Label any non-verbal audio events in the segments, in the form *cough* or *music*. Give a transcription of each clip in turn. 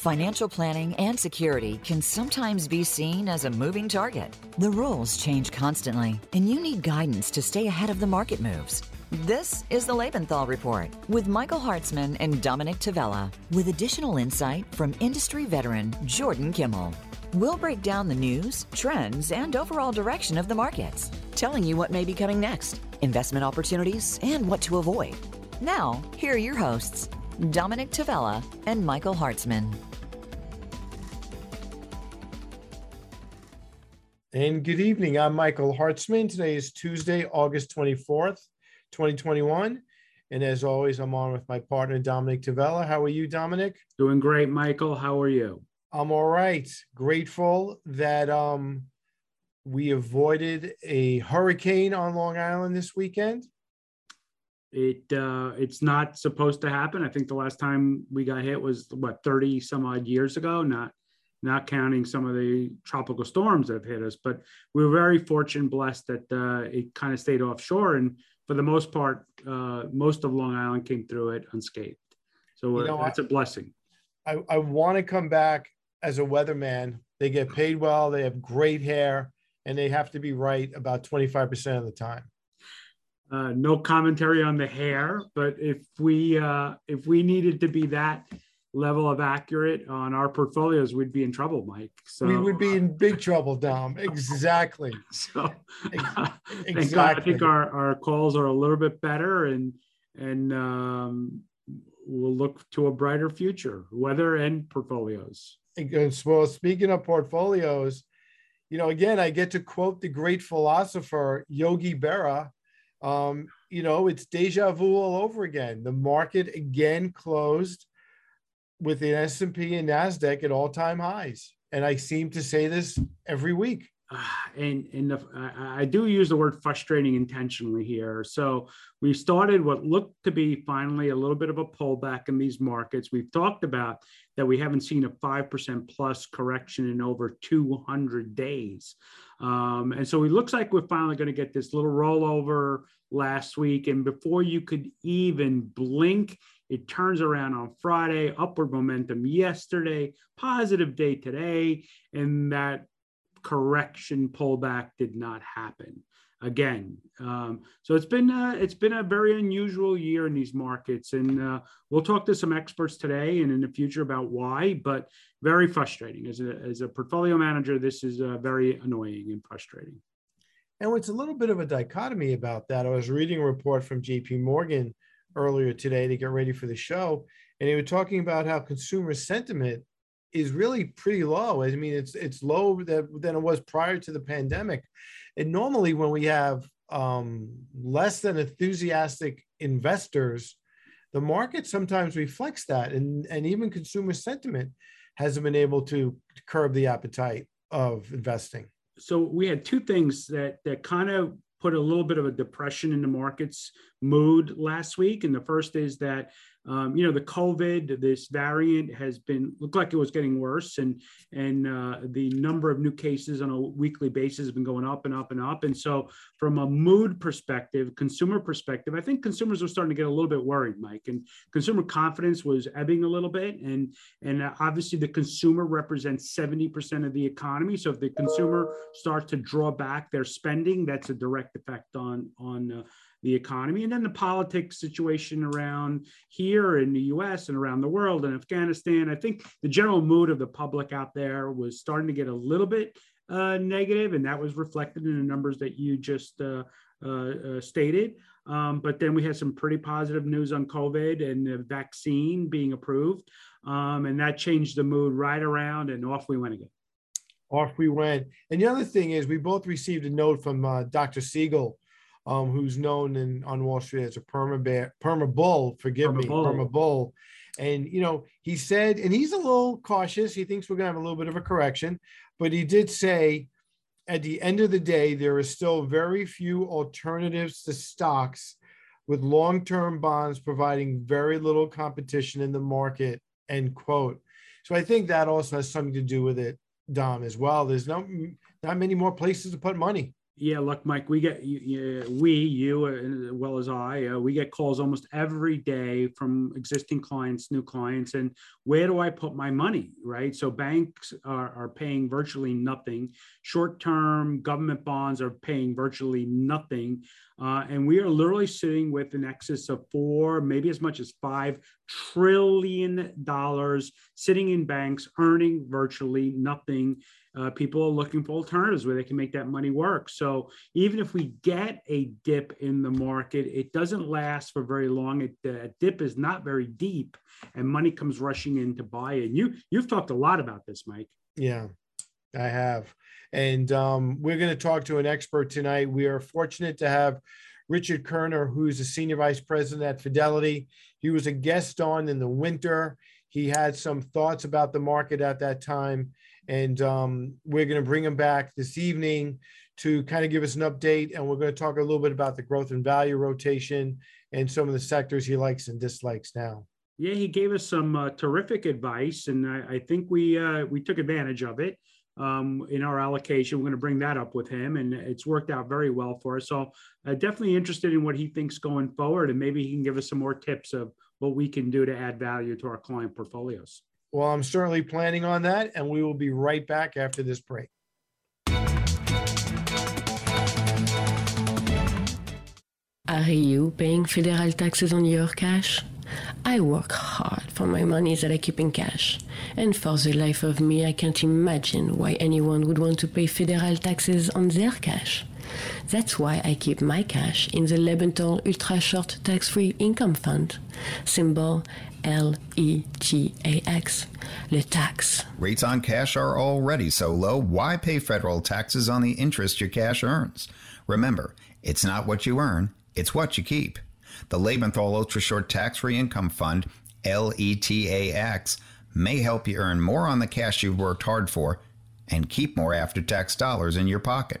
Financial planning and security can sometimes be seen as a moving target. The rules change constantly, and you need guidance to stay ahead of the market moves. This is the Lebenthal Report with Michael Hartzman and Dominick Tavella, with additional insight from industry veteran Jordan Kimmel. We'll break down the news, trends, and overall direction of the markets, telling you what may be coming next, investment opportunities, and what to avoid. Now, here are your hosts, Dominick Tavella and Michael Hartzman. And good evening. I'm Michael Hartzman. Today is Tuesday, August 24th. 2021. And as always, I'm on with my partner, Dominick Tavella. How are you, Dominick? Doing great, Michael. How are you? I'm all right. Grateful that um, we avoided a hurricane on Long Island this weekend. It uh, it's not supposed to happen. I think the last time we got hit was what 30 some odd years ago. Not not counting some of the tropical storms that have hit us. But we were very fortunate, blessed that uh, it kind of stayed offshore and for the most part, uh, most of Long Island came through it unscathed. So you know, that's a blessing. I, I want to come back as a weatherman. They get paid well, they have great hair, and they have to be right about 25% of the time. Uh, no commentary on the hair, but if we uh, if we needed to be that level of accurate on our portfolios, we'd be in trouble, Mike. So we would be in big *laughs* trouble, Dom. Exactly. so exactly. God, I think our, our calls are a little bit better and and um, we'll look to a brighter future, weather and portfolios. Well, speaking of portfolios, you know, again, I get to quote the great philosopher Yogi Berra. Um, you know, it's deja vu all over again. The market again closed with the S&P and Nasdaq at all-time highs, and I seem to say this every week. and and the, I, I, do use the word frustrating intentionally here. So we started what looked to be finally a little bit of a pullback in these markets. We've talked about that we haven't seen a five percent plus correction in over 200 days, um, and so it looks like we're finally going to get this little rollover last week. And before you could even blink, it turns around on Friday, upward momentum yesterday, positive day today, and that correction pullback did not happen again. Um, so it's been uh, it's been a very unusual year in these markets, and uh, we'll talk to some experts today and in the future about why. But very frustrating as a as a portfolio manager. This is uh, very annoying and frustrating. And what's a little bit of a dichotomy about that, I was reading a report from J.P. Morgan earlier today to get ready for the show, and they were talking about how consumer sentiment is really pretty low. I mean, it's it's lower than it was prior to the pandemic. And normally, when we have um, less than enthusiastic investors, the market sometimes reflects that, and and even consumer sentiment hasn't been able to curb the appetite of investing. So we had two things that that kind of put a little bit of a depression in the markets mood last week. And the first is that um, you know the COVID, this variant has been looked like it was getting worse, and and uh, the number of new cases on a weekly basis has been going up and up and up. And so, from a mood perspective, consumer perspective, I think consumers were starting to get a little bit worried, Mike, and consumer confidence was ebbing a little bit, and and obviously the consumer represents seventy percent of the economy. So if the consumer starts to draw back their spending, that's a direct effect on on uh, the economy, and then the politics situation around here in the US and around the world and Afghanistan. I think the general mood of the public out there was starting to get a little bit uh, negative, and that was reflected in the numbers that you just uh, uh, uh stated. Um, but then we had some pretty positive news on COVID and the vaccine being approved, um, and that changed the mood right around, and off we went again. Off we went. And the other thing is, we both received a note from uh, Dr. Siegel um, who's known in on Wall Street as a perma bear, perma bull. Forgive perma me, bull. perma bull. And you know, he said, and he's a little cautious. He thinks we're going to have a little bit of a correction, but he did say, at the end of the day, there are still very few alternatives to stocks, with long-term bonds providing very little competition in the market. End quote. So I think that also has something to do with it, Dom, as well. There's no not many more places to put money Yeah, look, Mike, we get we you as well as I uh, we get calls almost every day from existing clients, new clients, and where do I put my money? Right. So banks are, are paying virtually nothing. Short term government bonds are paying virtually nothing, uh, and we are literally sitting with an excess of four, maybe as much as five trillion dollars sitting in banks, earning virtually nothing uh, people are looking for alternatives where they can make that money work. So even if we get a dip in the market, it doesn't last for very long. It, the dip is not very deep, and money comes rushing in to buy it. And you you've talked a lot about this, Mike. Yeah, I have, and um, we're going to talk to an expert tonight. We are fortunate to have. Richard Koerner, who's a senior vice president at Fidelity. He was a guest on in the winter. He had some thoughts about the market at that time and um, we're going to bring him back this evening to kind of give us an update. And we're going to talk a little bit about the growth and value rotation and some of the sectors he likes and dislikes now. Yeah, he gave us some uh, terrific advice, and I, I think we uh, we took advantage of it um, in our allocation. We're going to bring that up with him, and it's worked out very well for us. So, uh, definitely interested in what he thinks going forward, and maybe he can give us some more tips of what we can do to add value to our client portfolios. Well, I'm certainly planning on that, and we will be right back after this break. Are you paying federal taxes on your cash? I work hard for my money that I keep in cash. And for the life of me, I can't imagine why anyone would want to pay federal taxes on their cash. That's why I keep my cash in the Lebenthal Ultra Short Tax Free Income Fund, symbol L E T A X, le tax. Rates on cash are already so low, why pay federal taxes on the interest your cash earns? Remember, it's not what you earn, it's what you keep. The Lebenthal Ultra Short Tax Free Income Fund, LETAX, may help you earn more on the cash you've worked hard for and keep more after tax dollars in your pocket.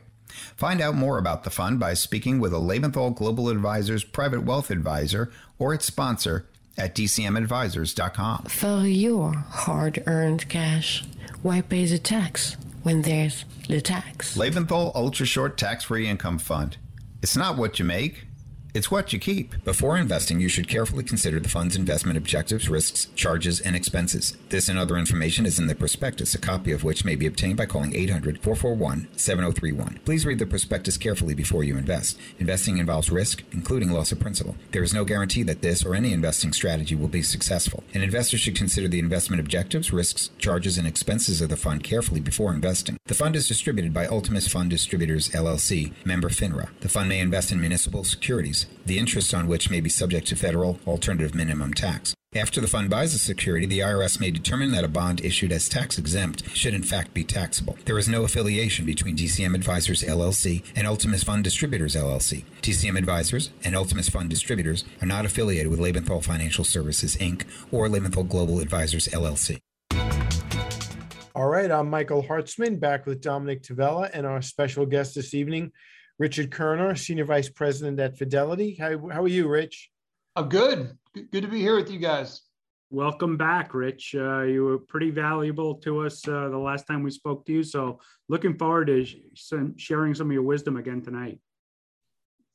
Find out more about the fund by speaking with a Lebenthal Global Advisors private wealth advisor or its sponsor at dcmadvisors.com. For your hard earned cash, why pay the tax when there's the tax? Lebenthal Ultra Short Tax Free Income Fund. It's not what you make, it's what you keep. Before investing, you should carefully consider the fund's investment objectives, risks, charges, and expenses. This and other information is in the prospectus, a copy of which may be obtained by calling 800 441 7031. Please read the prospectus carefully before you invest. Investing involves risk, including loss of principal. There is no guarantee that this or any investing strategy will be successful. An investor should consider the investment objectives, risks, charges, and expenses of the fund carefully before investing. The fund is distributed by Ultimus Fund Distributors, LLC, member FINRA. The fund may invest in municipal securities the interest on which may be subject to federal alternative minimum tax. After the fund buys a security, the IRS may determine that a bond issued as tax exempt should in fact be taxable. There is no affiliation between DCM Advisors LLC and Ultimus Fund Distributors LLC. DCM Advisors and Ultimus Fund Distributors are not affiliated with Lebenthal Financial Services Inc. or Lebenthal Global Advisors LLC. All right, I'm Michael Hartzman back with Dominick Tavella and our special guest this evening, Richard Koerner, Senior Vice President at Fidelity. How, how are you, Rich? I'm good. Good to be here with you guys. Welcome back, Rich. Uh, you were pretty valuable to us uh, the last time we spoke to you. So, looking forward to sharing some of your wisdom again tonight.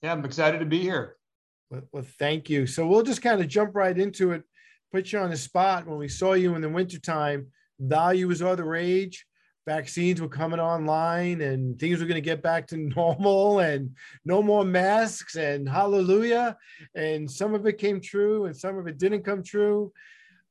Yeah, I'm excited to be here. Well, well, thank you. So, we'll just kind of jump right into it, put you on the spot. When we saw you in the wintertime, value was all the rage vaccines were coming online and things were going to get back to *laughs* normal and no more masks and hallelujah. And some of it came true and some of it didn't come true.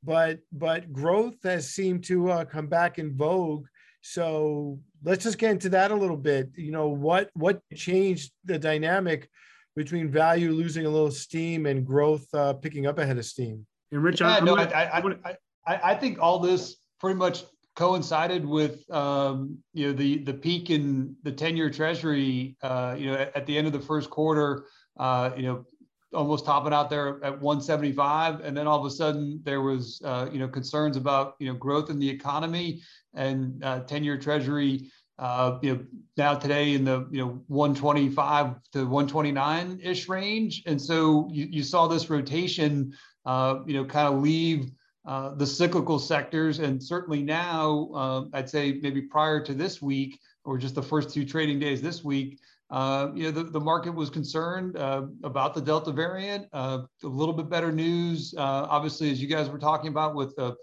But but growth has seemed to uh, come back in vogue. So let's just get into that a little bit. You know what what changed the dynamic between value losing a little steam and growth uh, picking up ahead of steam? And rich yeah, no, I, I, I, I think all this pretty much coincided with um, you know the the peak in the 10-year treasury uh, you know at, at, the end of the first quarter uh, you know almost topping out there at 175 and then all of a sudden there was uh, you know concerns about you know growth in the economy and 10-year uh, treasury uh, you know now today in the you know 125 to 129 ish range. And so you, you saw this rotation uh, you know kind of leave uh, the cyclical sectors. And certainly now, uh, I'd say maybe prior to this week, or just the first two trading days this week, uh, you know, the, the market was concerned uh, about the Delta variant. Uh, a little bit better news, obviously, as you guys were talking about with the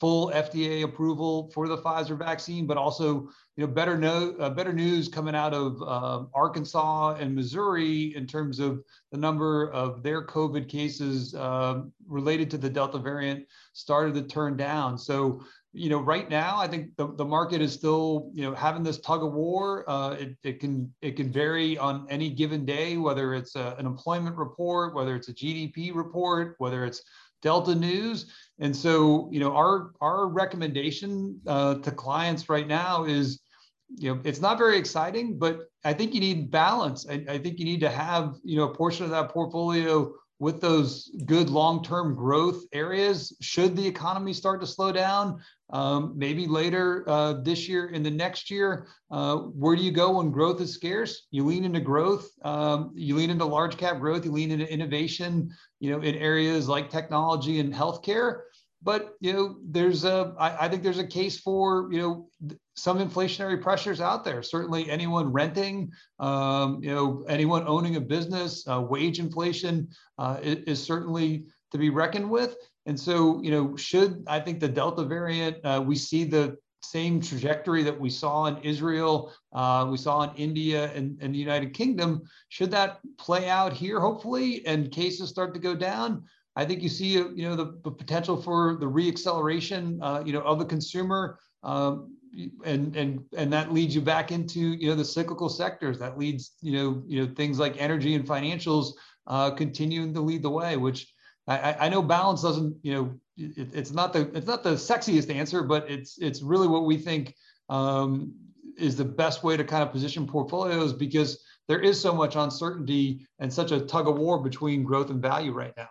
full FDA approval for the Pfizer vaccine, but also, you know, better no, uh, better news coming out of uh, Arkansas and Missouri in terms of the number of their COVID cases related to the Delta variant started to turn down. So you know, right now, I think the, the market is still, you know, having this tug of war. Uh, it, it can it can vary on any given day, whether it's a, an employment report, whether it's a GDP report, whether it's Delta news. And so, you know, our our recommendation uh, to clients right now is, you know, it's not very exciting, but I think you need balance. I, I think you need to have, you know, a portion of that portfolio with those good long-term growth areas should the economy start to slow down um, maybe later uh, this year in the next year uh, where do you go when growth is scarce? You lean into growth um, you lean into large cap growth you lean into innovation you know in areas like technology and healthcare. But you know there's a I, I think there's a case for you know some inflationary pressures out there certainly anyone renting um, you know anyone owning a business uh, wage inflation uh, is, is certainly to be reckoned with and so, you know, should I think the Delta variant, uh, we see the same trajectory that we saw in Israel, uh, we saw in India and, and the United Kingdom. Should that play out here, hopefully, and cases start to go down? I think you see, you know, the, the potential for the reacceleration, uh, you know, of the consumer, um, and and and that leads you back into, you know, the cyclical sectors. That leads, you know, you know, things like energy and financials uh, continuing to lead the way, which I, I know balance doesn't, you know, it, it's not the it's not the sexiest answer, but it's it's really what we think um, is the best way to kind of position portfolios because there is so much uncertainty and such a tug of war between growth and value right now.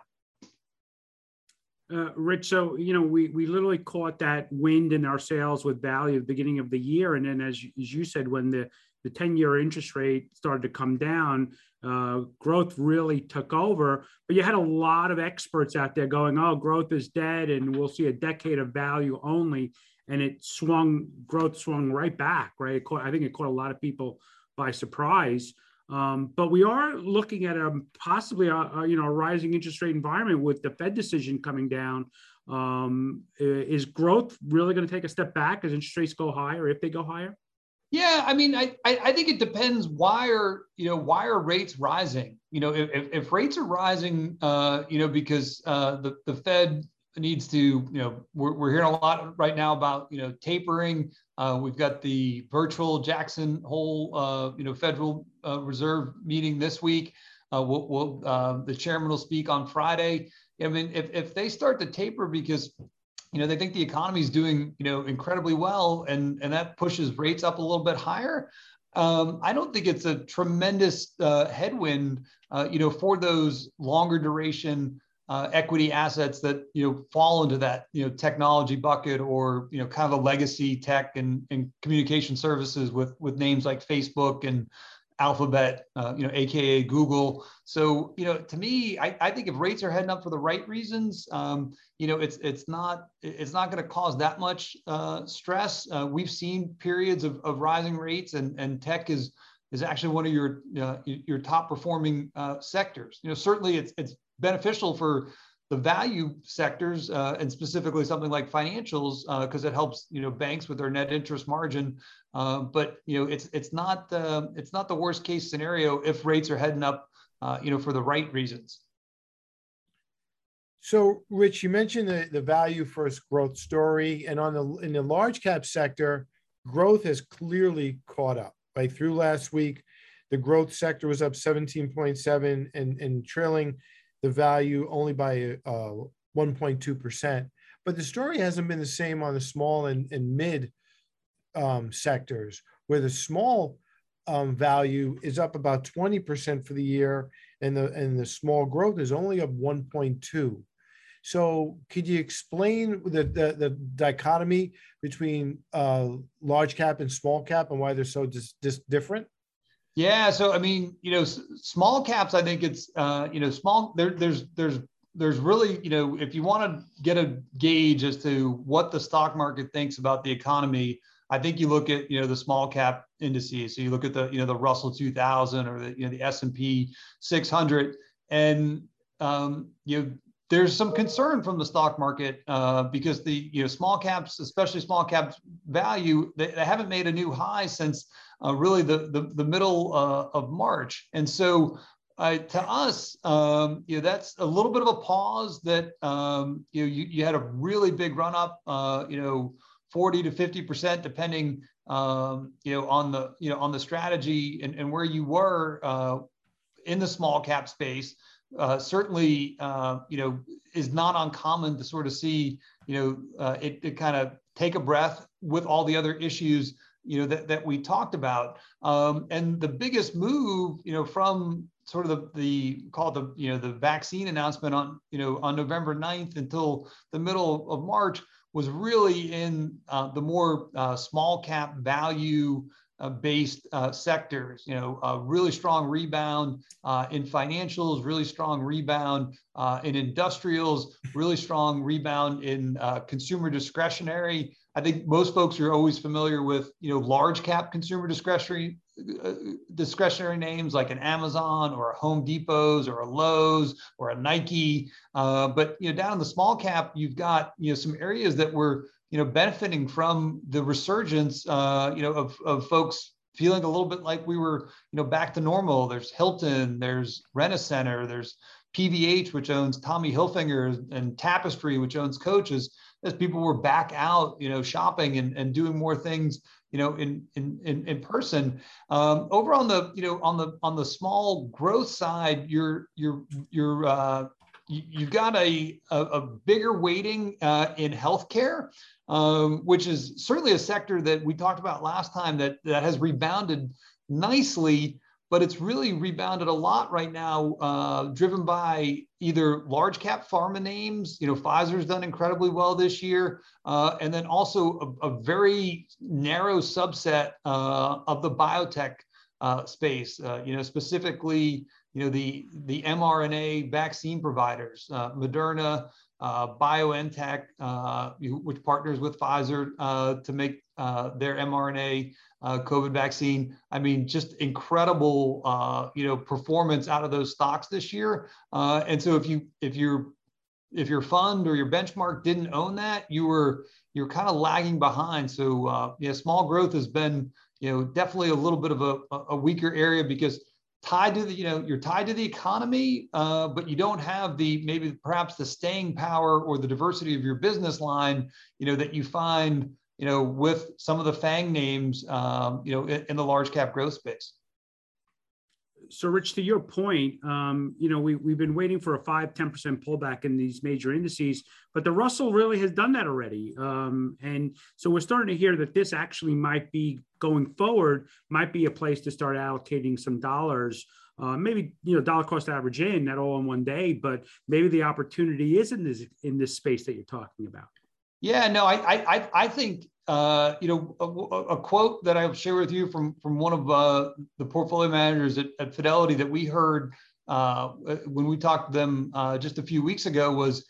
Uh, Rich, so you know we we literally caught that wind in our sails with value at the beginning of the year, and then as as you said, when the the 10 year interest rate started to come down, uh, growth really took over. But you had a lot of experts out there going, oh, growth is dead and we'll see a decade of value only. And it swung, growth swung right back, right? Caught, I think it caught a lot of people by surprise. Um, but we are looking at a possibly a, a, you know a rising interest rate environment with the Fed decision coming down. Um, is growth really going to take a step back as interest rates go higher if they go higher? Yeah, I mean, I, I think it depends. Why are you know why are rates rising? You know, if, if rates are rising, uh, you know, because uh, the the Fed needs to, you know, we're, we're hearing a lot right now about you know tapering. Uh, we've got the virtual Jackson Hole, uh, you know, Federal uh, Reserve meeting this week. Uh, we'll, we'll uh, the chairman will speak on Friday. I mean, if if they start to taper because you know they think the economy is doing you know incredibly well and and that pushes rates up a little bit higher um, i don't think it's a tremendous uh, headwind uh, you know for those longer duration uh, equity assets that you know fall into that you know technology bucket or you know kind of a legacy tech and, and communication services with with names like facebook and Alphabet, uh, you know, AKA Google. So, you know, to me, I, I think if rates are heading up for the right reasons, um, you know, it's it's not it's not going to cause that much uh, stress. Uh, we've seen periods of, of rising rates, and and tech is is actually one of your uh, your top performing uh, sectors. You know, certainly it's it's beneficial for the value sectors uh, and specifically something like financials because uh, it helps you know banks with their net interest margin. Uh, but you know it's it's not uh, it's not the worst case scenario if rates are heading up uh, you know for the right reasons. So rich you mentioned the, the value first growth story and on the in the large cap sector growth has clearly caught up. Like through last week the growth sector was up 17.7 and and trailing the value only by uh, 1.2%. But the story hasn't been the same on the small and, and mid um, sectors, where the small um, value is up about 20% for the year, and the and the small growth is only up 1.2. So, could you explain the the, the dichotomy between uh, large cap and small cap, and why they're so dis, dis different? Yeah, so I mean, you know, s- small caps. I think it's uh, you know small. There, there's there's there's really you know if you want to get a gauge as to what the stock market thinks about the economy, I think you look at you know the small cap indices. So you look at the you know the Russell 2000 or the you know the S&P 600, and um, you know there's some concern from the stock market uh, because the you know small caps, especially small caps value, they, they haven't made a new high since uh, really the the, the middle uh, of March, and so. Uh, to us, um, you know, that's a little bit of a pause. That um, you know, you, you had a really big run up, uh, you know, 40 to 50 percent, depending, um, you know, on the you know on the strategy and, and where you were uh, in the small cap space uh, certainly, uh, you know, is not uncommon to sort of see, you know, uh, it, it kind of take a breath with all the other issues, you know, that, that we talked about. Um, and the biggest move, you know, from sort of the, the call the, you know, the vaccine announcement on, you know, on November 9th until the middle of March was really in uh, the more uh, small cap value uh, based uh, sectors. You know, a really strong rebound uh, in financials, really strong rebound uh, in industrials, really strong rebound in uh, consumer discretionary. I think most folks are always familiar with you know large cap consumer discretionary uh, discretionary names like an Amazon or a Home Depot's or a Lowe's or a Nike. but you know down in the small cap, you've got you know some areas that were you know, benefiting from the resurgence, uh, you know, of, of folks feeling a little bit like we were, you know, back to normal. There's Hilton, there's Rent-A-Center, there's PVH, which owns Tommy Hilfiger, and Tapestry, which owns Coaches. As people were back out, you know, shopping and, and doing more things, you know, in in in, in person. Um, over on the, you know, on the on the small growth side, you're you're you're uh, you've got a, a, a bigger weighting uh, in healthcare um, which is certainly a sector that we talked about last time that, that has rebounded nicely, but it's really rebounded a lot right now, uh, driven by either large cap pharma names. You know, Pfizer's done incredibly well this year, uh, and then also a, a very narrow subset uh, of the biotech uh, space. Uh, you know, specifically, you know the the mRNA vaccine providers, uh, Moderna uh, BioNTech, uh, which partners with Pfizer uh, to make uh, their mRNA uh, COVID vaccine. I mean, just incredible, uh, you know, performance out of those stocks this year. and so, if you if your if your fund or your benchmark didn't own that, you were you're kind of lagging behind. So, yeah, small growth has been, you know, definitely a little bit of a, a weaker area because tied to the you know you're tied to the economy uh, but you don't have the maybe perhaps the staying power or the diversity of your business line you know that you find you know with some of the fang names um, you know in, in the large cap growth space so rich to your point um, you know we, we've been waiting for a 5 10% pullback in these major indices but the russell really has done that already. Um, and so we're starting to hear that this actually might be going forward might be a place to start allocating some dollars uh, maybe you know dollar cost average in not all in one day but maybe the opportunity is in this in this space that you're talking about yeah no i i i think uh, you know, a, a, quote that I'll share with you from from one of uh, the portfolio managers at, at, Fidelity that we heard uh, when we talked to them uh, just a few weeks ago was,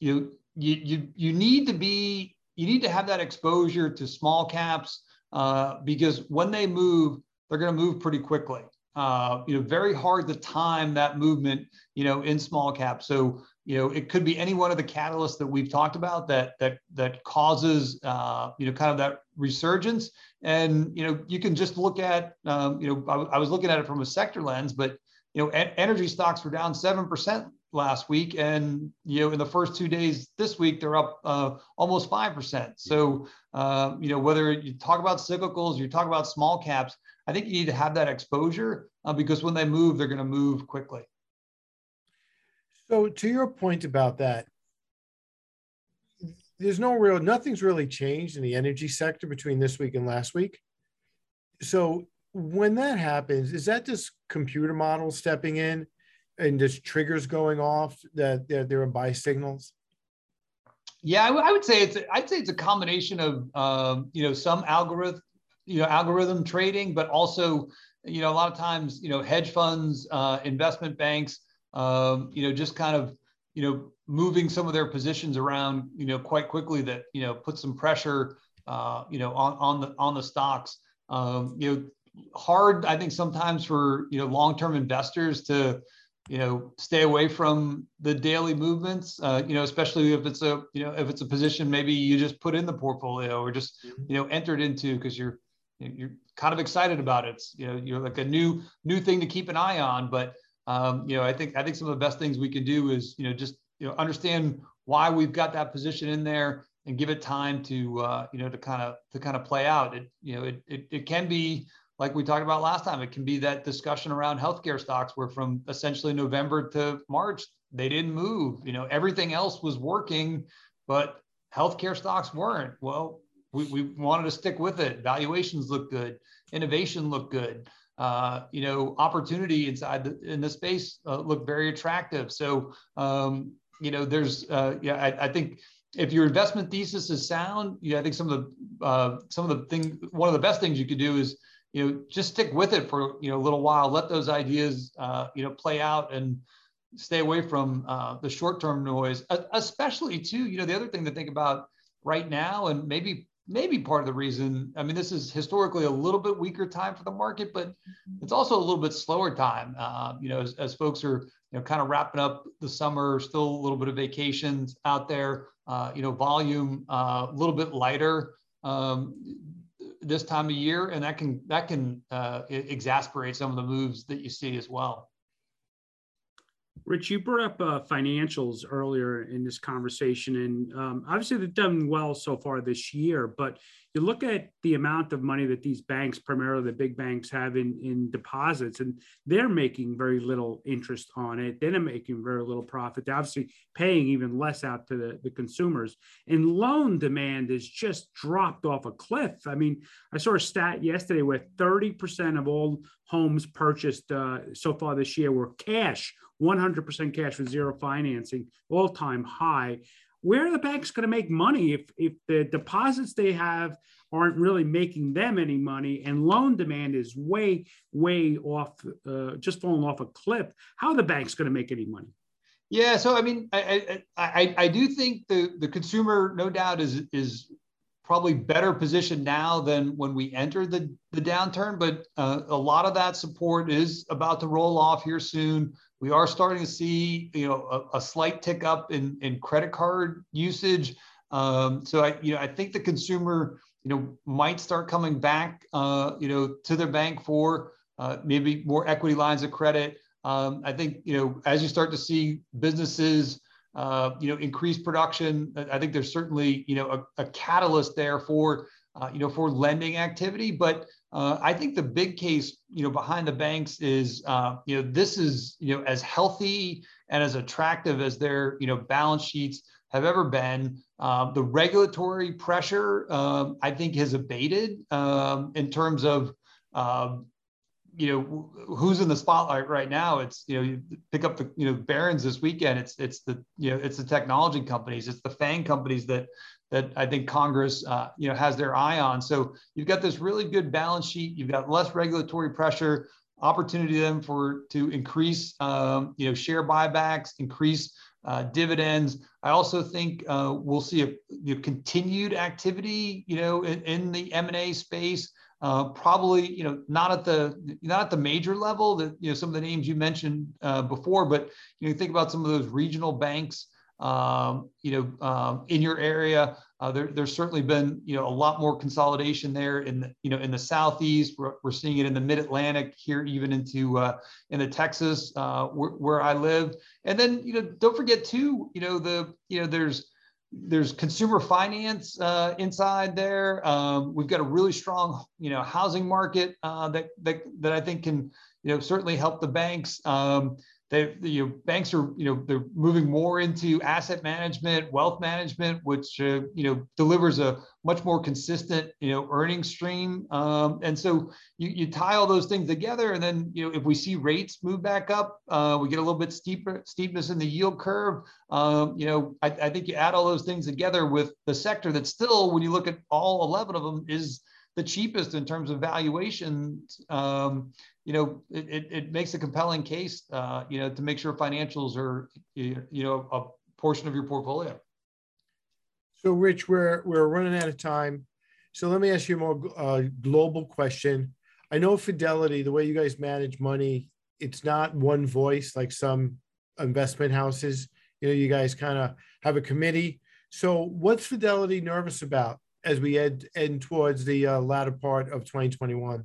you you you you need to be you need to have that exposure to small caps uh, because when they move, they're going to move pretty quickly. Uh, you know, very hard to time that movement, you know, in small cap. So you know it could be any one of the catalysts that we've talked about that that that causes uh, you know kind of that resurgence. And you know you can just look at um, you know I, was looking at it from a sector lens but you know e- energy stocks were down 7% last week. And you know in the first two days this week they're up uh, almost 5% so uh, you know whether you talk about cyclicals you talk about small caps i think you need to have that exposure uh, because when they move they're going to move quickly so to your point about that, there's no real nothing's really changed in the energy sector between this week and last week. So when that happens, is that just computer models stepping in and just triggers going off that, there are buy signals? Yeah, I, w- I would say it's a, I'd say it's a combination of um, you know some algorithm you know algorithm trading, but also you know a lot of times you know hedge funds, uh, investment banks um, you know, just kind of, you know, moving some of their positions around, you know, quite quickly that, you know, put some pressure, uh, you know, on, on the, on the stocks. um, you know, hard, I think sometimes for, you know, long-term investors to, you know, stay away from the daily movements, uh, you know, especially if it's a, you know, if it's a position maybe you just put in the portfolio or just, mm-hmm. you know, entered into because you're, you're kind of excited about it. It's, you know, you're like a new, new thing to keep an eye on. But, um, you know, I think, I think some of the best things we can do is, you know, just, you know, understand why we've got that position in there and give it time to, uh, you know, to kind of, to kind of play out. It, you know, it, it, it can be, like we talked about last time, it can be that discussion around healthcare stocks where from essentially November to March, they didn't move. You know, everything else was working, but healthcare stocks weren't. Well, we, we wanted to stick with it. Valuations look good, innovation looked good. Uh, you know, opportunity inside the, in the space uh, looked very attractive. So, um, you know, there's, uh, yeah, I, I think if your investment thesis is sound, yeah, I think some of the uh, some of the things, one of the best things you could do is you know just stick with it for you know a little while let those ideas uh, you know play out and stay away from uh, the short-term noise especially too you know the other thing to think about right now and maybe maybe part of the reason i mean this is historically a little bit weaker time for the market but it's also a little bit slower time uh, you know as, as, folks are you know kind of wrapping up the summer still a little bit of vacations out there uh, you know volume uh, a little bit lighter um, this time of year, and that can that can uh, exasperate some of the moves that you see as well. Rich, you brought up uh, financials earlier in this conversation, and um, obviously they've done well so far this year. But you look at the amount of money that these banks, primarily the big banks, have in, in deposits, and they're making very little interest on it. They're making very little profit. They're obviously paying even less out to the, the consumers. And loan demand is just dropped off a cliff. I mean, I saw a stat yesterday where 30% of all homes purchased uh, so far this year were cash, 100% cash with zero financing, all time high where are the banks going to make money if if the deposits they have aren't really making them any money and loan demand is way way off uh, just falling off a cliff how are the banks going to make any money yeah so i mean I, I i i do think the the consumer no doubt is is probably better positioned now than when we entered the, the downturn, but uh, a lot of that support is about to roll off here soon. We are starting to see, you know, a, a slight tick up in, in credit card usage. Um, so I, you know, I think the consumer, you know, might start coming back, uh, you know, to their bank for uh, maybe more equity lines of credit. Um, I think, you know, as you start to see businesses uh, you know, increased production. I think there's certainly, you know, a, a catalyst there for, uh, you know, for lending activity. But uh, I think the big case, you know, behind the banks is, uh, you know, this is, you know, as healthy and as attractive as their, you know, balance sheets have ever been. Um, the regulatory pressure, um, I think, has abated um, in terms of, um, you know who's in the spotlight right now. It's you know you pick up the you know Barron's this weekend. It's it's the you know it's the technology companies. It's the fang companies that that i think congress uh, you know has their eye on so you've got this really good balance sheet you've got less regulatory pressure opportunity then for to increase um, you know share buybacks increase uh, dividends. I also think uh, we'll see a you know, continued activity, you know, in, in the M and A space. Uh, probably, you know, not at the not at the major level that you know some of the names you mentioned uh, before, but you know, think about some of those regional banks, um, you know, um, in your area. Uh, there, there's certainly been, you know, a lot more consolidation there in, the, you know, in the southeast. We're, we're seeing it in the Mid-Atlantic here, even into uh, in the Texas uh, where, where I live. And then, you know, don't forget too, you know, the, you know, there's there's consumer finance uh, inside there. Um, we've got a really strong, you know, housing market uh, that that that I think can, you know, certainly help the banks. Um, they, you know, banks are, you know, they're moving more into asset management, wealth management, which, uh, you know, delivers a much more consistent, you know, earning stream. Um, and so you, you tie all those things together, and then, you know, if we see rates move back up, uh, we get a little bit steeper steepness in the yield curve. Um, you know, I, I think you add all those things together with the sector that still, when you look at all 11 of them, is the cheapest in terms of valuations, um, you know, it, it, it, makes a compelling case, uh, you know, to make sure financials are, you know, a portion of your portfolio. So, Rich, we're we're running out of time. So let me ask you a more uh, global question. I know Fidelity, the way you guys manage money, it's not one voice like some investment houses. You know, you guys kind of have a committee. So what's Fidelity nervous about as we head, head towards the uh, latter part of 2021?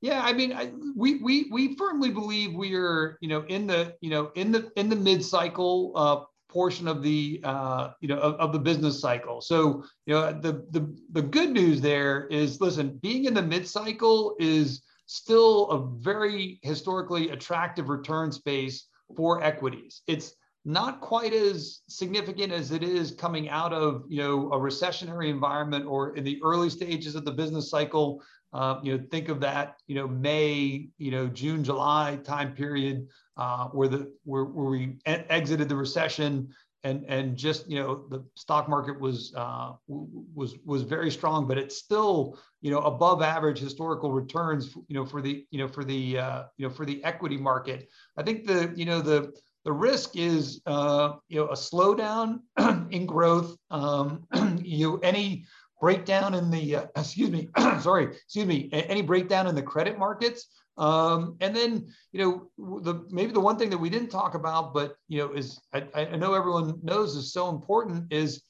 Yeah, I mean, I, we we we firmly believe we are, you know, in the you know in the in the mid cycle uh, portion of the uh, you know of, of, the business cycle. So you know the the the good news there is, listen, being in the mid cycle is still a very historically attractive return space for equities. It's not quite as significant as it is coming out of you know a recessionary environment or in the early stages of the business cycle uh, you know, think of that, you know, May, you know, June, July time period uh, where the where, where we exited the recession and and just you know the stock market was uh, was was very strong, but it's still you know above average historical returns, you know, for the you know for the uh, you know for the equity market. I think the you know the the risk is uh, you know a slowdown *clears throat* in growth. Um, *clears throat* you any breakdown in the uh, *clears throat* excuse me sorry excuse me any breakdown in the credit markets um, and then you know the maybe the one thing that we didn't talk about but you know is I, I know everyone knows is so important is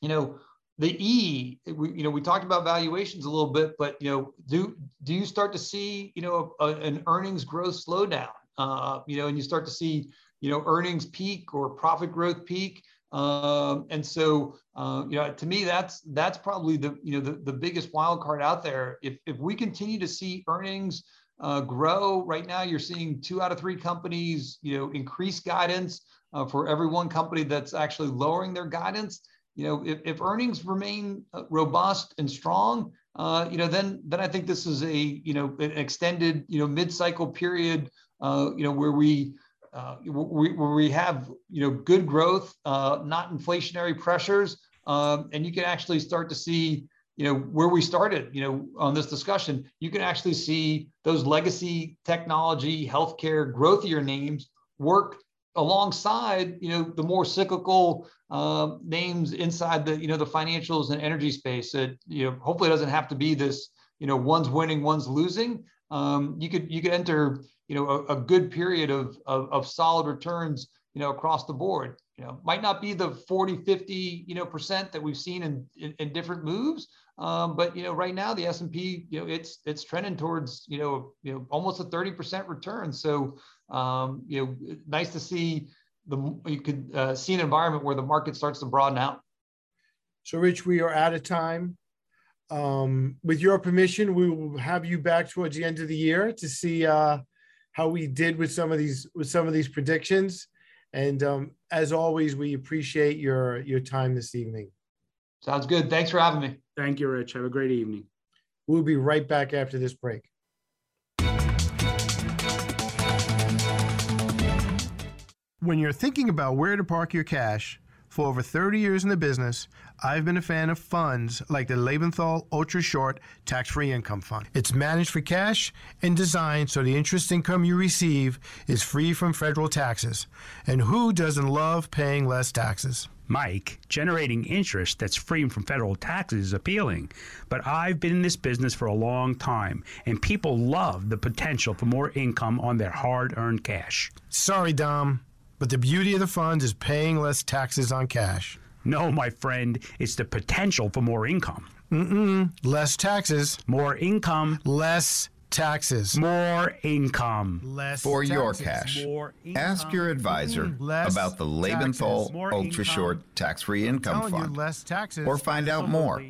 you know the E, we, you know, we talked about valuations a little bit, but you know, do do you start to see, you know, a, an earnings growth slowdown? Uh, you know, and you start to see, you know, earnings peak or profit growth peak. Um, and so, uh, you know, to me, that's that's probably the you know the, the biggest wild card out there. If if we continue to see earnings uh, grow, right now you're seeing two out of three companies, you know, increase guidance uh, for every one company that's actually lowering their guidance. You know, if, if earnings remain uh, robust and strong, uh, you know, then then I think this is a you know an extended you know mid cycle period, uh, you know, where we uh, we, we have you know good growth, uh, not inflationary pressures, um, and you can actually start to see you know where we started you know on this discussion. You can actually see those legacy technology, healthcare, growthier names work alongside you know the more cyclical uh, names inside the you know the financials and energy space. That you know hopefully doesn't have to be this you know one's winning, one's losing. Um, you could you could enter you know, a, a good period of, of, of, solid returns, you know, across the board. You know, might not be the 40, 50, you know, percent that we've seen in, in, in different moves. Um, but, you know, right now the S&P, you know, it's, it's trending towards, you know, you know, almost a 30% return. So, um, you know, nice to see the, you could uh, see an environment where the market starts to broaden out. So Rich, we are out of time. Um, with your permission, we will have you back towards the end of the year to see uh, how we did with some of these with some of these predictions. And um, as always, we appreciate your your time this evening. Sounds good. Thanks for having me. Thank you, Rich. Have a great evening. We'll be right back after this break. When you're thinking about where to park your cash, for over 30 years in the business, I've been a fan of funds like the Lebenthal Ultra Short Tax Free Income Fund. It's managed for cash and designed so the interest income you receive is free from federal taxes. And who doesn't love paying less taxes? Mike, generating interest that's free from federal taxes is appealing. But I've been in this business for a long time, and people love the potential for more income on their hard earned cash. Sorry, Dom. But the beauty of the funds is paying less taxes on cash. No, my friend, it's the potential for more income. Mm-mm. Less taxes. More income. Less taxes. More income. Less for taxes. your cash. Ask your advisor about the Lebenthal Ultra Short Tax Free Income Fund. less taxes. Or find out more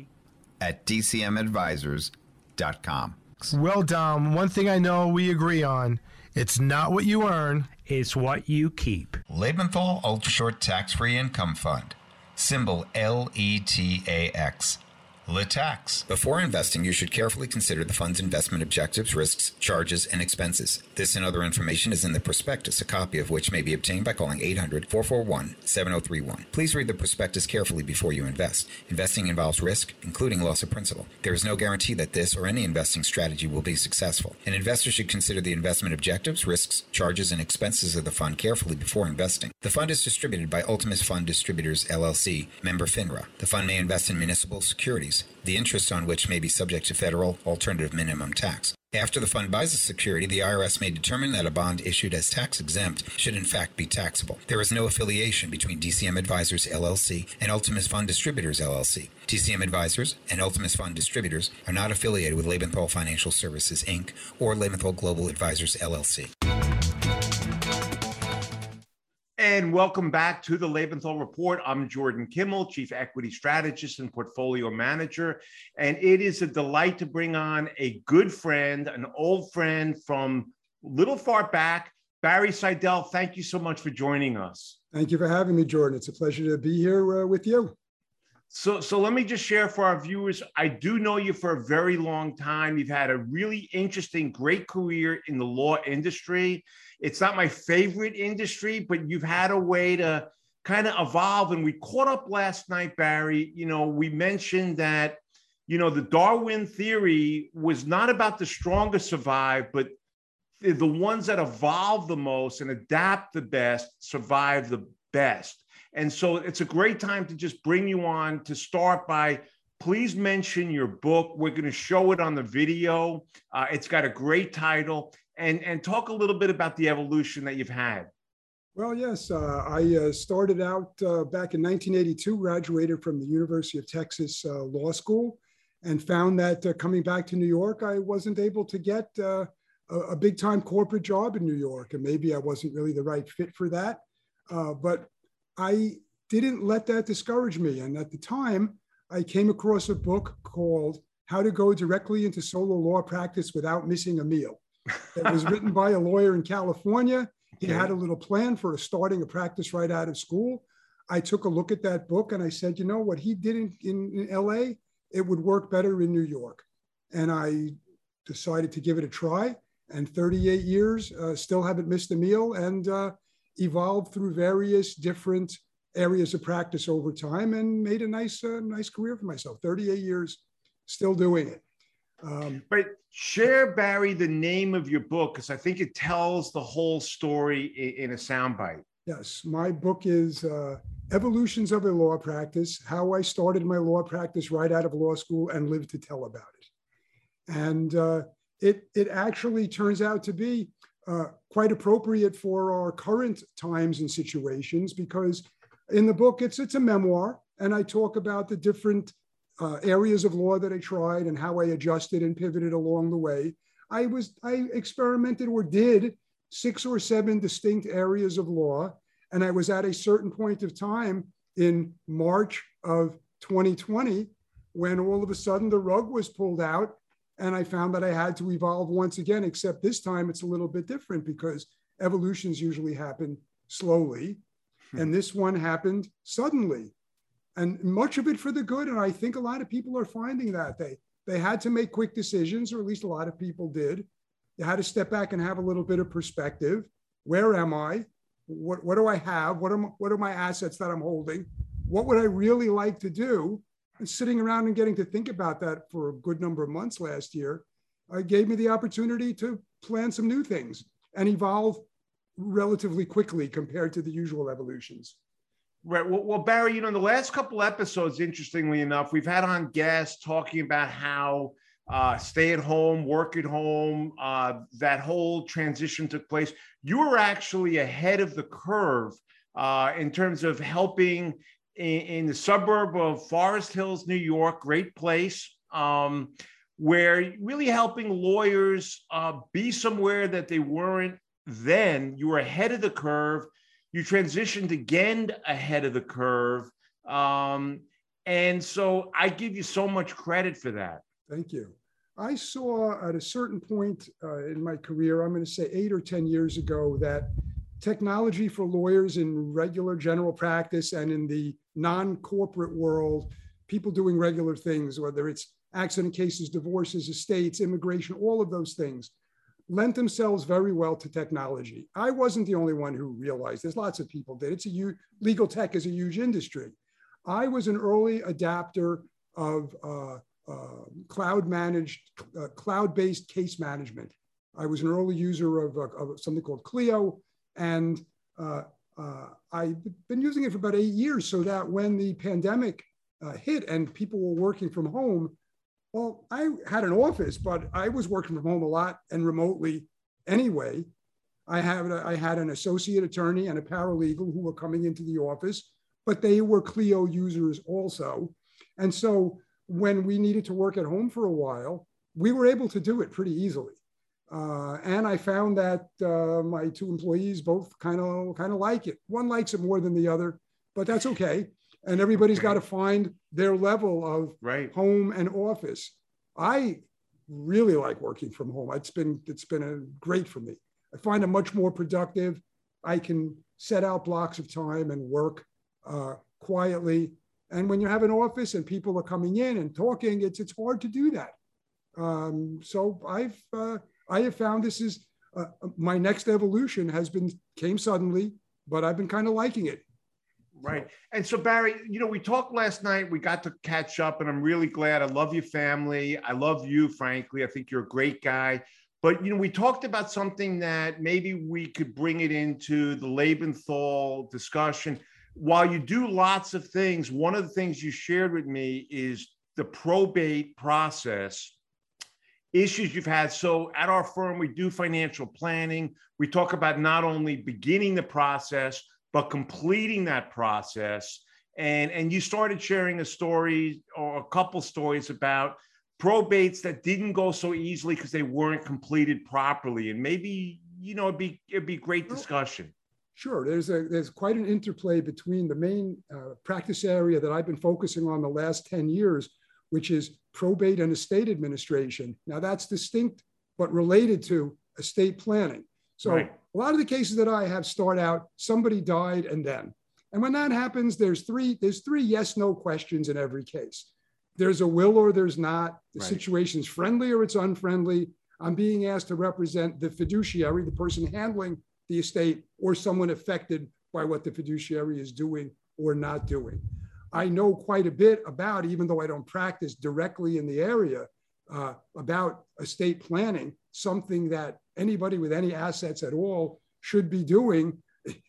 at dcmadvisors.com. Well, Dom, one thing I know we agree on it's not what you earn, it's what you keep. Lebenthal Ultra Short Tax Free Income Fund. Symbol L Before investing, you should carefully consider the fund's investment objectives, risks, charges, and expenses. This and other information is in the prospectus, a copy of which may be obtained by calling 800 441 7031. Please read the prospectus carefully before you invest. Investing involves risk, including loss of principal. There is no guarantee that this or any investing strategy will be successful. An investor should consider the investment objectives, risks, charges, and expenses of the fund carefully before investing. The fund is distributed by Ultimus Fund Distributors, LLC, member FINRA. The fund may invest in municipal securities the interest on which may be subject to federal alternative minimum tax. After the fund buys a security, the IRS may determine that a bond issued as tax exempt should in fact be taxable. There is no affiliation between DCM Advisors LLC and Ultimus Fund Distributors LLC. DCM Advisors and Ultimus Fund Distributors are not affiliated with Lebenthal Financial Services Inc. or Lebenthal Global Advisors LLC. And welcome back to the Lebenthal Report. I'm Jordan Kimmel, Chief Equity Strategist and Portfolio Manager. And it is a delight to bring on a good friend, an old friend from a little far back, Barry Seidel. Thank you so much for joining us. Thank you for having me, Jordan. It's a pleasure to be here uh, with you. So, so let me just share for our viewers. I do know you for a very long time. You've had a really interesting, great career in the law industry. It's not my favorite industry, but you've had a way to kind of evolve. And we caught up last night, Barry. You know, we mentioned that, you know, the Darwin theory was not about the strongest survive, but the ones that evolve the most and adapt the best survive the best. And so it's a great time to just bring you on to start by please mention your book. We're going to show it on the video. Uh, it's got a great title and, and talk a little bit about the evolution that you've had. Well, yes, uh, I uh, started out uh, back in 1982, graduated from the University of Texas uh, Law School, and found that uh, coming back to New York, I wasn't able to get a, a big time corporate job in New York. And maybe I wasn't really the right fit for that. but I didn't let that discourage me. And at the time, I came across a book called How to Go Directly into Solo Law Practice Without Missing a Meal. It was *laughs* written by a lawyer in California. He had a little plan for starting a practice right out of school. I took a look at that book and I said, you know, what he did in, in, in LA, it would work better in New York. And I decided to give it a try. And 38 years, uh, still haven't missed a meal and uh, evolved through various different areas of practice over time and made a nice, uh, nice career for myself. 38 years, still doing it. Um, but share, Barry, the name of your book because I think it tells the whole story in, in a soundbite. Yes, my book is uh, Evolutions of a Law Practice How I Started My Law Practice Right Out of Law School and Lived to Tell About It. And uh, it, it actually turns out to be uh, quite appropriate for our current times and situations because in the book, it's, it's a memoir. And I talk about the different uh, areas of law that I tried and how I adjusted and pivoted along the way. I was I experimented or did six or seven distinct areas of law, and I was at a certain point of time in March of 2020 when all of a sudden the rug was pulled out, and I found that I had to evolve once again. Except this time it's a little bit different because evolutions usually happen slowly, hmm. and this one happened suddenly and much of it for the good. And I think a lot of people are finding that they they had to make quick decisions, or at least a lot of people did. They had to step back and have a little bit of perspective. Where am I? What what do I have? What are what are my assets that I'm holding? What would I really like to do? Sitting around and getting to think about that for a good number of months last year, uh, gave me the opportunity to plan some new things and evolve relatively quickly compared to the usual evolutions. Right. Well, well, Barry, you know, in the last couple episodes, interestingly enough, we've had on guests talking about how uh, stay at home, work at home, uh, that whole transition took place. You were actually ahead of the curve uh, in terms of helping in, in, the suburb of Forest Hills, New York, great place, um, where really helping lawyers uh, be somewhere that they weren't then. You were ahead of the curve you transitioned again ahead of the curve. Um, and so I give you so much credit for that. Thank you. I saw at a certain point uh, in my career, I'm going to say eight or 10 years ago, that technology for lawyers in regular general practice and in the non corporate world, people doing regular things, whether it's accident cases, divorces, estates, immigration, all of those things, lent themselves very well to technology. I wasn't the only one who realized this. Lots of people did. It's a huge, legal tech is a huge industry. I was an early adapter of uh, uh, cloud managed, uh, cloud based case management. I was an early user of, uh, of something called Clio, and uh, uh, I've been using it for about eight years. So that when the pandemic uh, hit and people were working from home, well, I had an office, but I was working from home a lot and remotely anyway. I had, I had an associate attorney and a paralegal who were coming into the office, but they were Clio users also. And so when we needed to work at home for a while, we were able to do it pretty easily. Uh, and I found that uh, my two employees both kind of kind of like it. One likes it more than the other, but that's okay. And everybody's got to find their level of right. home and office. I really like working from home. It's been it's been a, great for me. I find it much more productive. I can set out blocks of time and work uh, quietly. And when you have an office and people are coming in and talking, it's it's hard to do that. Um, so I've uh, I have found this is uh, my next evolution has been came suddenly, but I've been kind of liking it. Right. And so, Barry, you know, we talked last night. We got to catch up, and I'm really glad. I love your family. I love you, frankly. I think you're a great guy. But, you know, we talked about something that maybe we could bring it into the Lebenthal discussion. While you do lots of things, one of the things you shared with me is the probate process issues you've had. So at our firm, we do financial planning. We talk about not only beginning the process, but completing that process. And, and you started sharing a story or a couple stories about probates that didn't go so easily because they weren't completed properly. And maybe, you know, it'd be, it'd be great discussion. Sure. There's a there's quite an interplay between the main uh, practice area that I've been focusing on the last 10 years, which is probate and estate administration. Now that's distinct but related to estate planning. So right. a lot of the cases that I have start out somebody died and then. And when that happens, there's three there's three yes no questions in every case. There's a will or there's not. The right. situation's friendly or it's unfriendly. I'm being asked to represent the fiduciary, the person handling the estate, or someone affected by what the fiduciary is doing or not doing. I know quite a bit about, even though I don't practice directly in the area, uh, about estate planning, something that anybody with any assets at all should be doing,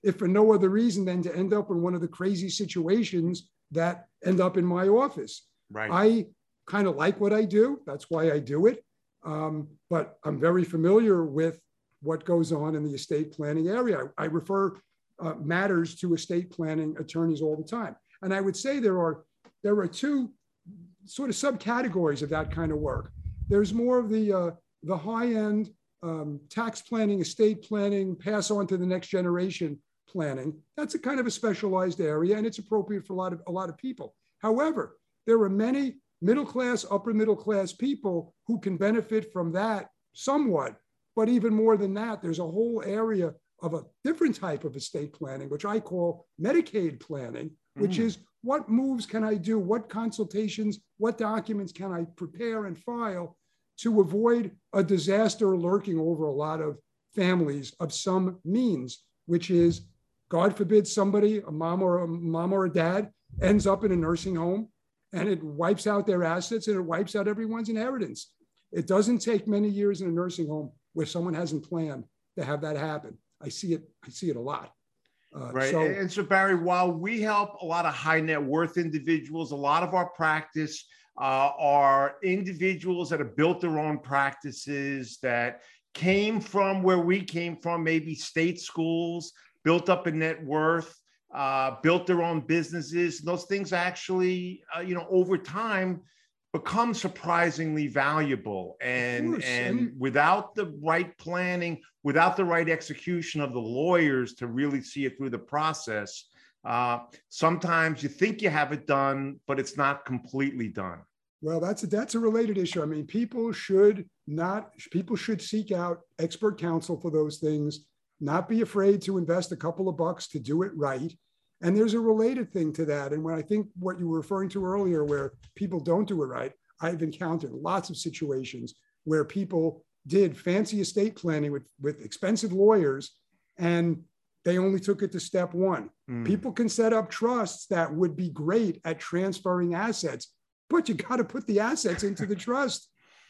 if for no other reason than to end up in one of the crazy situations that end up in my office. Right. I kind of like what I do. That's why I do it. Um, but I'm very familiar with what goes on in the estate planning area. I, I refer uh, matters to estate planning attorneys all the time. And I would say there are there are two sort of subcategories of that kind of work. There's more of the uh, the high end um, tax planning, estate planning, pass on to the next generation planning. That's a kind of a specialized area, and it's appropriate for a lot of a lot of people. However, there are many middle class, upper middle class people who can benefit from that somewhat. But even more than that, there's a whole area of a different type of estate planning, which I call Medicaid planning, which mm. is what moves can I do? What consultations, what documents can I prepare and file to avoid a disaster lurking over a lot of families of some means, which is, God forbid, somebody, a mom or a mom or a dad, ends up in a nursing home and it wipes out their assets and it wipes out everyone's inheritance. It doesn't take many years in a nursing home where someone hasn't planned to have that happen. I see it. I see it a lot. Uh, right. So, and so, Barry, while we help a lot of high net worth individuals, a lot of our practice uh, are individuals that have built their own practices that came from where we came from, maybe state schools, built up a net worth, uh, built their own businesses. Those things actually, uh, you know, over time become surprisingly valuable and and without the right planning without the right execution of the lawyers to really see it through the process uh, sometimes you think you have it done but it's not completely done. Well that's a, that's a related issue. I mean people should not people should seek out expert counsel for those things. Not be afraid to invest a couple of bucks to do it right and there's a related thing to that. And when I think what you were referring to earlier, where people don't do it right, I've encountered lots of situations where people did fancy estate planning with, with expensive lawyers and they only took it to step one. Mm. People can set up trusts that would be great at transferring assets, but you got to put the assets into the *laughs* trust.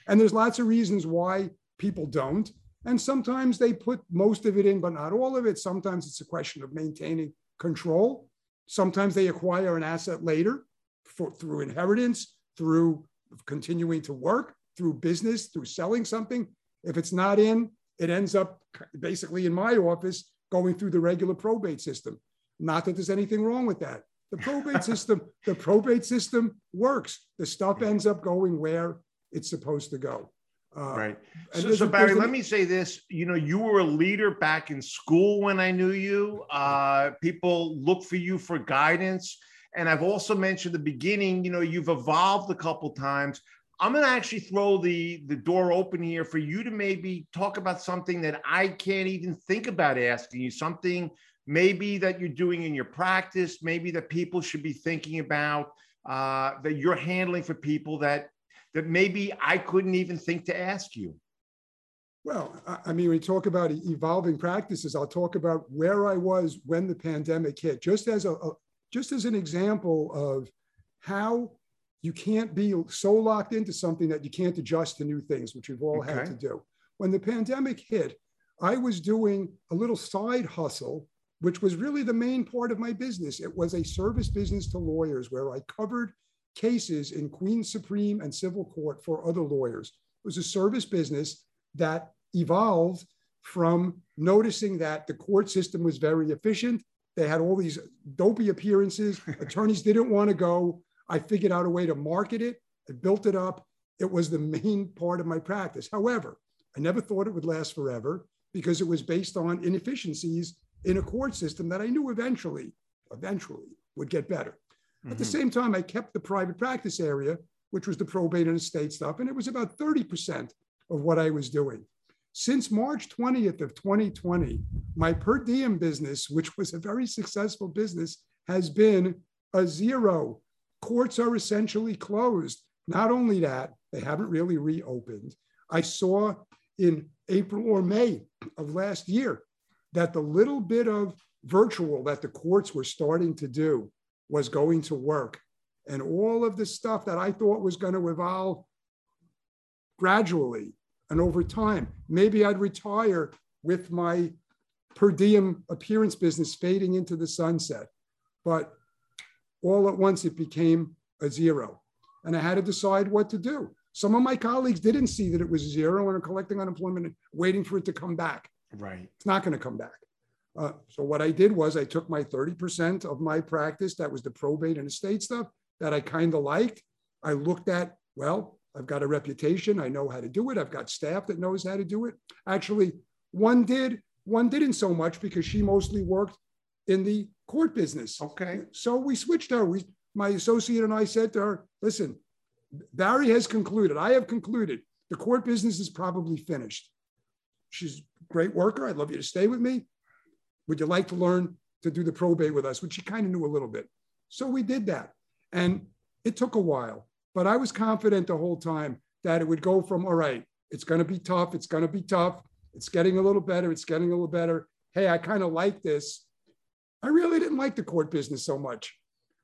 And there's lots of reasons why people don't. And sometimes they put most of it in, but not all of it. Sometimes it's a question of maintaining control. Sometimes they acquire an asset later for, through inheritance, through continuing to work, through business, through selling something. If it's not in, it ends up basically in my office going through the regular probate system. Not that there's anything wrong with that. The probate *laughs* system, the probate system works. The stuff ends up going where it's supposed to go. Uh, right. So, so Barry, let me say this. You know, you were a leader back in school when I knew you. Uh, people look for you for guidance. And I've also mentioned the beginning, you know, you've evolved a couple times. I'm going to actually throw the, the door open here for you to maybe talk about something that I can't even think about asking you, something maybe that you're doing in your practice, maybe that people should be thinking about, uh, that you're handling for people that that maybe I couldn't even think to ask you? Well, I mean, we talk about evolving practices, I'll talk about where I was when the pandemic hit, just as a, a just as an example of how you can't be so locked into something that you can't adjust to new things, which we've all okay. had to do. When the pandemic hit, I was doing a little side hustle, which was really the main part of my business. It was a service business to lawyers where I covered cases in Queens Supreme and civil court for other lawyers. It was a service business that evolved from noticing that the court system was very efficient. They had all these dopey appearances. *laughs* Attorneys didn't want to go. I figured out a way to market it. I built it up. It was the main part of my practice. However, I never thought it would last forever because it was based on inefficiencies in a court system that I knew eventually, eventually would get better. Mm-hmm. At the mm-hmm. same time, I kept the private practice area, which was the probate and estate stuff, and it was about 30% of what I was doing. Since March 20th of 2020, my per diem business, which was a very successful business, has been a zero. Courts are essentially closed. Not only that, they haven't really reopened. I saw in April or May of last year that the little bit of virtual that the courts were starting to do was going to work. And all of the stuff that I thought was going to evolve gradually and over time, maybe I'd retire with my per diem appearance business fading into the sunset. But all at once, it became a zero. And I had to decide what to do. Some of my colleagues didn't see that it was zero and are collecting unemployment and waiting for it to come back. Right. It's not going to come back. Uh, so what I did was I took my 30% of my practice, that was the probate and estate stuff that I kind of liked. I looked at, well, I've got a reputation. I know how to do it. I've got staff that knows how to do it. Actually, one did, one didn't so much because she mostly worked in the court business. Okay. So we switched her. We, my associate and I said to her, listen, Barry has concluded. I have concluded the court business is probably finished. She's a great worker. I'd love you to stay with me. Would you like to learn to do the probate with us? Which she kind of knew a little bit. So we did that. And it took a while, but I was confident the whole time that it would go from, all right, it's going to be tough. It's going to be tough. It's getting a little better. It's getting a little better. Hey, I kind of like this. I really didn't like the court business so much.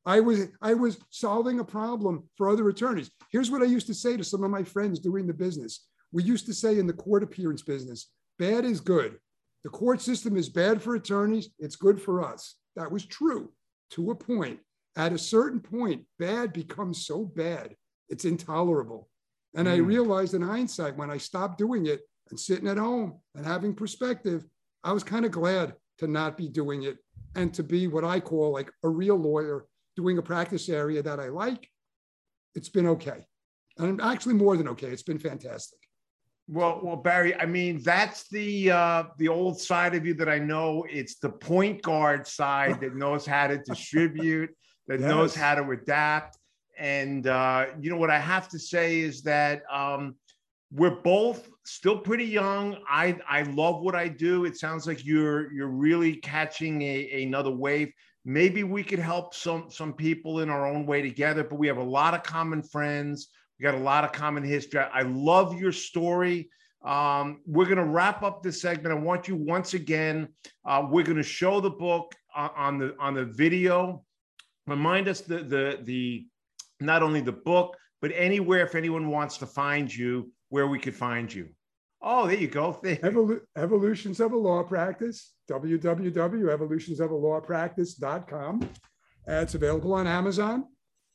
I was I was solving a problem for other attorneys. Here's what I used to say to some of my friends doing the business. We used to say in the court appearance business, bad is good. The court system is bad for attorneys, it's good for us. That was true to a point. At a certain point, bad becomes so bad, it's intolerable. And mm. I realized in hindsight, when I stopped doing it and sitting at home and having perspective, I was kind of glad to not be doing it and to be what I call like a real lawyer doing a practice area that I like. It's been okay. And actually more than okay. It's been fantastic. Well, well, Barry, I mean, that's the uh, the old side of you that I know. It's the point guard side that *laughs* knows how to distribute, that yes. knows how to adapt. And uh, you know what I have to say is that um, we're both still pretty young. I I love what I do. It sounds like you're you're really catching a, another wave. Maybe we could help some some people in our own way together. But we have a lot of common friends. We got a lot of common history. I love your story. Um, we're going to wrap up this segment. I want you once again. Uh, we're going to show the book on, on the on the video. Remind us the the the not only the book but anywhere if anyone wants to find you where we could find you. Oh, there you go. *laughs* Evolu- Evolutions of a Law Practice, www.evolutionsofalawpractice.com. Uh, it's available on Amazon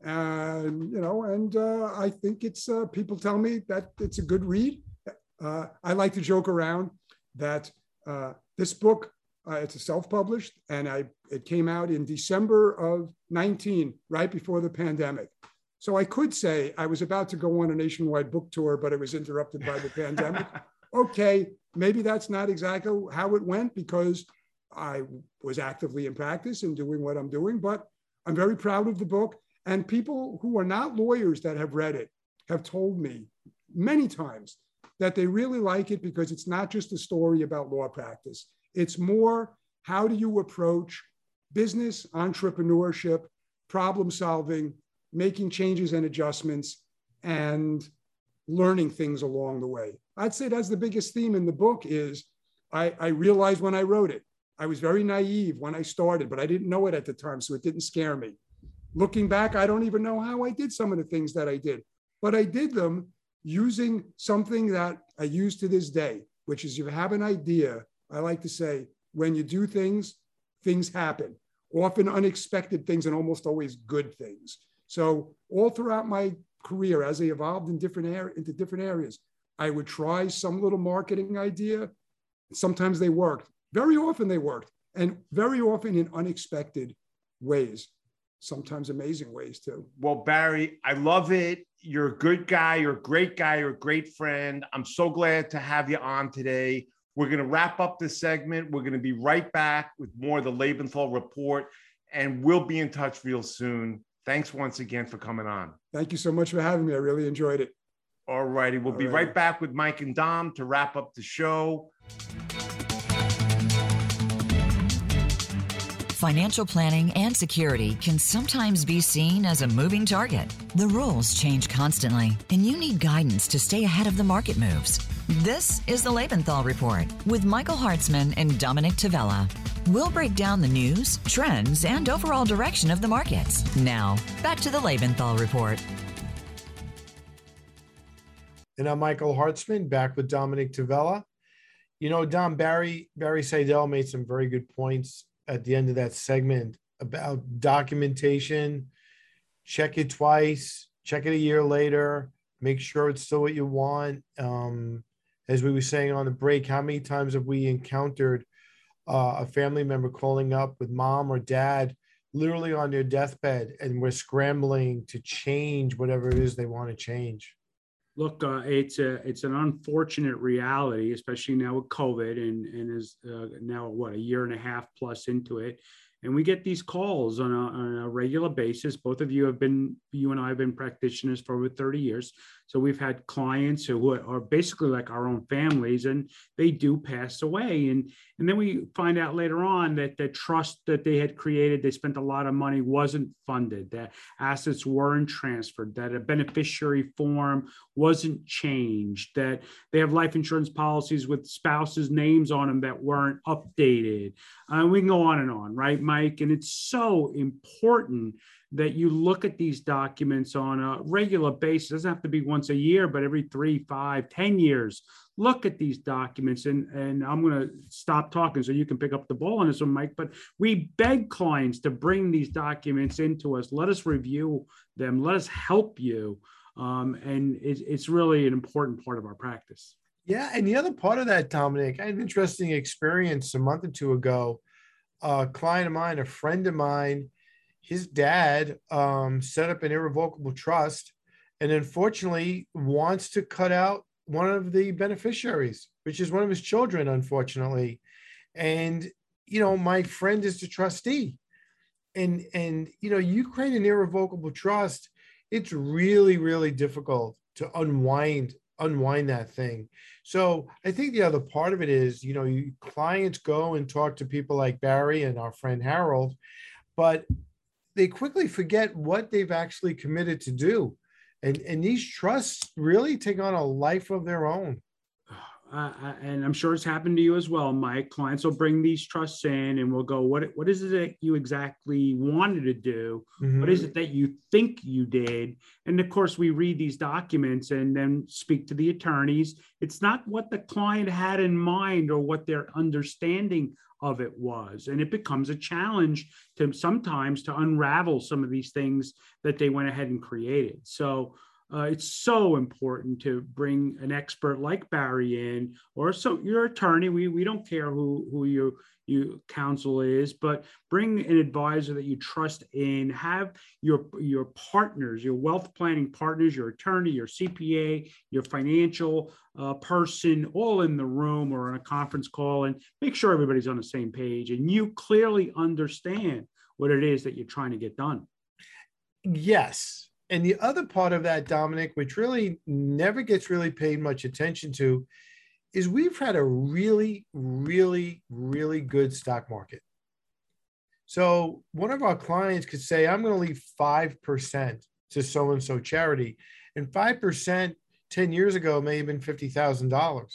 and you know, and uh, I think it's uh, people tell me that it's a good read. Uh, I like to joke around that uh, this book uh, it's a self-published, and I it came out in December of 19, right before the pandemic. So I could say I was about to go on a nationwide book tour, but it was interrupted by the pandemic. *laughs* Okay, maybe that's not exactly how it went because I was actively in practice and doing what I'm doing, but I'm very proud of the book. And people who are not lawyers that have read it have told me many times that they really like it because it's not just a story about law practice. It's more how do you approach business, entrepreneurship, problem solving, making changes and adjustments, and learning things along the way. I'd say that's the biggest theme in the book is I, I realized when I wrote it, I was very naive when I started, but I didn't know it at the time, so it didn't scare me. Looking back, I don't even know how I did some of the things that I did, but I did them using something that I use to this day, which is you have an idea. I like to say, when you do things, things happen, often unexpected things and almost always good things. So all throughout my career, as I evolved in different areas, into different areas, I would try some little marketing idea. Sometimes they worked. Very often they worked, and very often in unexpected ways. Sometimes amazing ways too. Well, Barry, I love it. You're a good guy. You're a great guy. You're a great friend. I'm so glad to have you on today. We're going to wrap up this segment. We're going to be right back with more of the Lebenthal report, and we'll be in touch real soon. Thanks once again for coming on. Thank you so much for having me. I really enjoyed it. All righty. We'll All be right. right back with Mike and Dom to wrap up the show. Financial planning and security can sometimes be seen as a moving target. The rules change constantly, and you need guidance to stay ahead of the market moves. This is the Lebenthal Report with Michael Hartzman and Dominick Tavella. We'll break down the news, trends, and overall direction of the markets. Now, back to the Lebenthal Report. And I'm Michael Hartzman, back with Dominick Tavella. You know, Dom Barry Barry Seidel made some very good points at the end of that segment about documentation. Check it twice, check it a year later, make sure it's still what you want. Um, as we were saying on the break, how many times have we encountered uh, a family member calling up with mom or dad literally on their deathbed and we're scrambling to change whatever it is they want to change? Look, uh, it's a it's an unfortunate reality, especially now with COVID, and and is uh, now what a year and a half plus into it, and we get these calls on a, on a regular basis. Both of you have been, you and I have been practitioners for over 30 years. So we've had clients who are basically like our own families and they do pass away. And, and then we find out later on that the trust that they had created, they spent a lot of money, wasn't funded, that assets weren't transferred, that a beneficiary form wasn't changed, that they have life insurance policies with spouses' names on them that weren't updated. Uh, we can go on and on, right, Mike? And it's so important that you look at these documents on a regular basis. It doesn't have to be once a year, but every three, five, ten years. Look at these documents, and and I'm going to stop talking so you can pick up the ball on this one, Mike. But we beg clients to bring these documents into us. Let us review them. Let us help you, um, and it, it's really an important part of our practice. Yeah, and the other part of that, Dominick, I had an interesting experience a month or two ago. A client of mine, a friend of mine his dad um, set up an irrevocable trust and unfortunately wants to cut out one of the beneficiaries, which is one of his children, unfortunately. And, you know, my friend is the trustee. And, and, you know, you create an irrevocable trust, it's really, really difficult to unwind unwind that thing. So I think the other part of it is, you know, you, clients go and talk to people like Barry and our friend Harold, but they quickly forget what they've actually committed to do. And, and these trusts really take on a life of their own. Uh, and I'm sure it's happened to you as well, Mike. Clients will bring these trusts in, and we'll go, "What what is it that you exactly wanted to do? Mm-hmm. What is it that you think you did?" And of course, we read these documents and then speak to the attorneys. It's not what the client had in mind or what their understanding of it was, and it becomes a challenge to sometimes to unravel some of these things that they went ahead and created. So uh, it's so important to bring an expert like Barry in, or so your attorney. We we don't care who who you you counsel is, but bring an advisor that you trust in. Have your your partners, your wealth planning partners, your attorney, your CPA, your financial uh, person, all in the room or on a conference call, and make sure everybody's on the same page and you clearly understand what it is that you're trying to get done. Yes, and the other part of that, Dominick, which really never gets really paid much attention to, is we've had a really, really, really good stock market. So one of our clients could say, I'm going to leave 5% to so and so charity. And 5% 10 years ago may have been $50,000.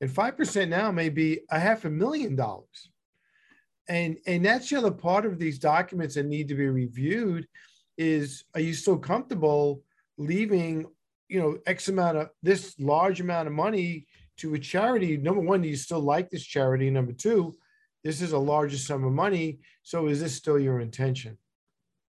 And 5% now may be a half a million dollars. And, and that's the other part of these documents that need to be reviewed is are you still comfortable leaving you know x amount of this large amount of money to a charity? Number one do you still like this charity? Number two this is a larger sum of money. So is this still your intention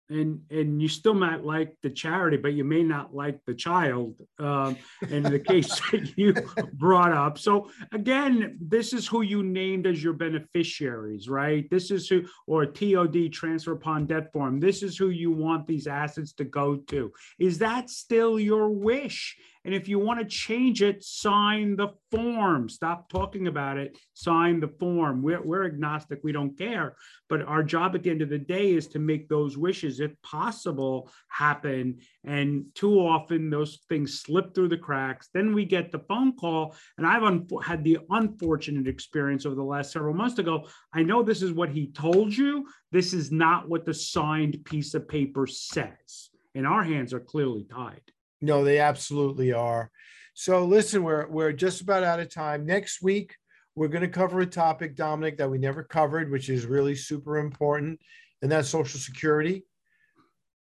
and and you still might like the charity, but you may not like the child. Um, in the case *laughs* that you brought up, so again, this is who you named as your beneficiaries, right? This is who, or TOD transfer upon debt form. This is who you want these assets to go to. Is that still your wish? And if you want to change it, sign the form. Stop talking about it. Sign the form. We're, we're agnostic. We don't care. But our job at the end of the day is to make those wishes, if possible, happen. And too often those things slip through the cracks. Then we get the phone call. And I've un- had the unfortunate experience over the last several months to go, I know this is what he told you. This is not what the signed piece of paper says. And our hands are clearly tied. No, they absolutely are. So listen, we're we're just about out of time. Next week, we're going to cover a topic, Dominick, that we never covered, which is really super important, and that's Social Security.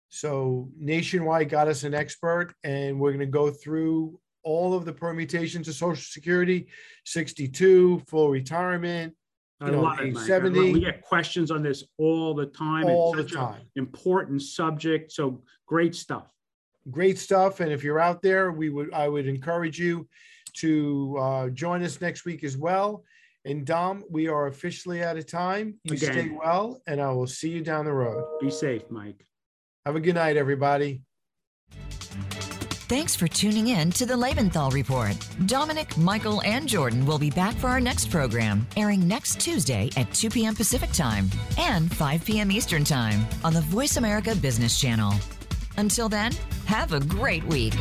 So Nationwide got us an expert, and we're going to go through all of the permutations of Social Security, 62, full retirement, I know, love it, 70. We get questions on this all the time. All it's the time. important subject. So great stuff great stuff. And if you're out there, we would I would encourage you to uh, join us next week as well. And Dom, we are officially out of time. You Again. stay well, and I will see you down the road. Be safe, Mike. Have a good night, everybody. Thanks for tuning in to the Lebenthal Report. Dominick, Michael, and Jordan will be back for our next program, airing next Tuesday at 2 p.m. Pacific Time and 5 p.m. Eastern Time on the Voice America Business Channel. Until then, have a great week.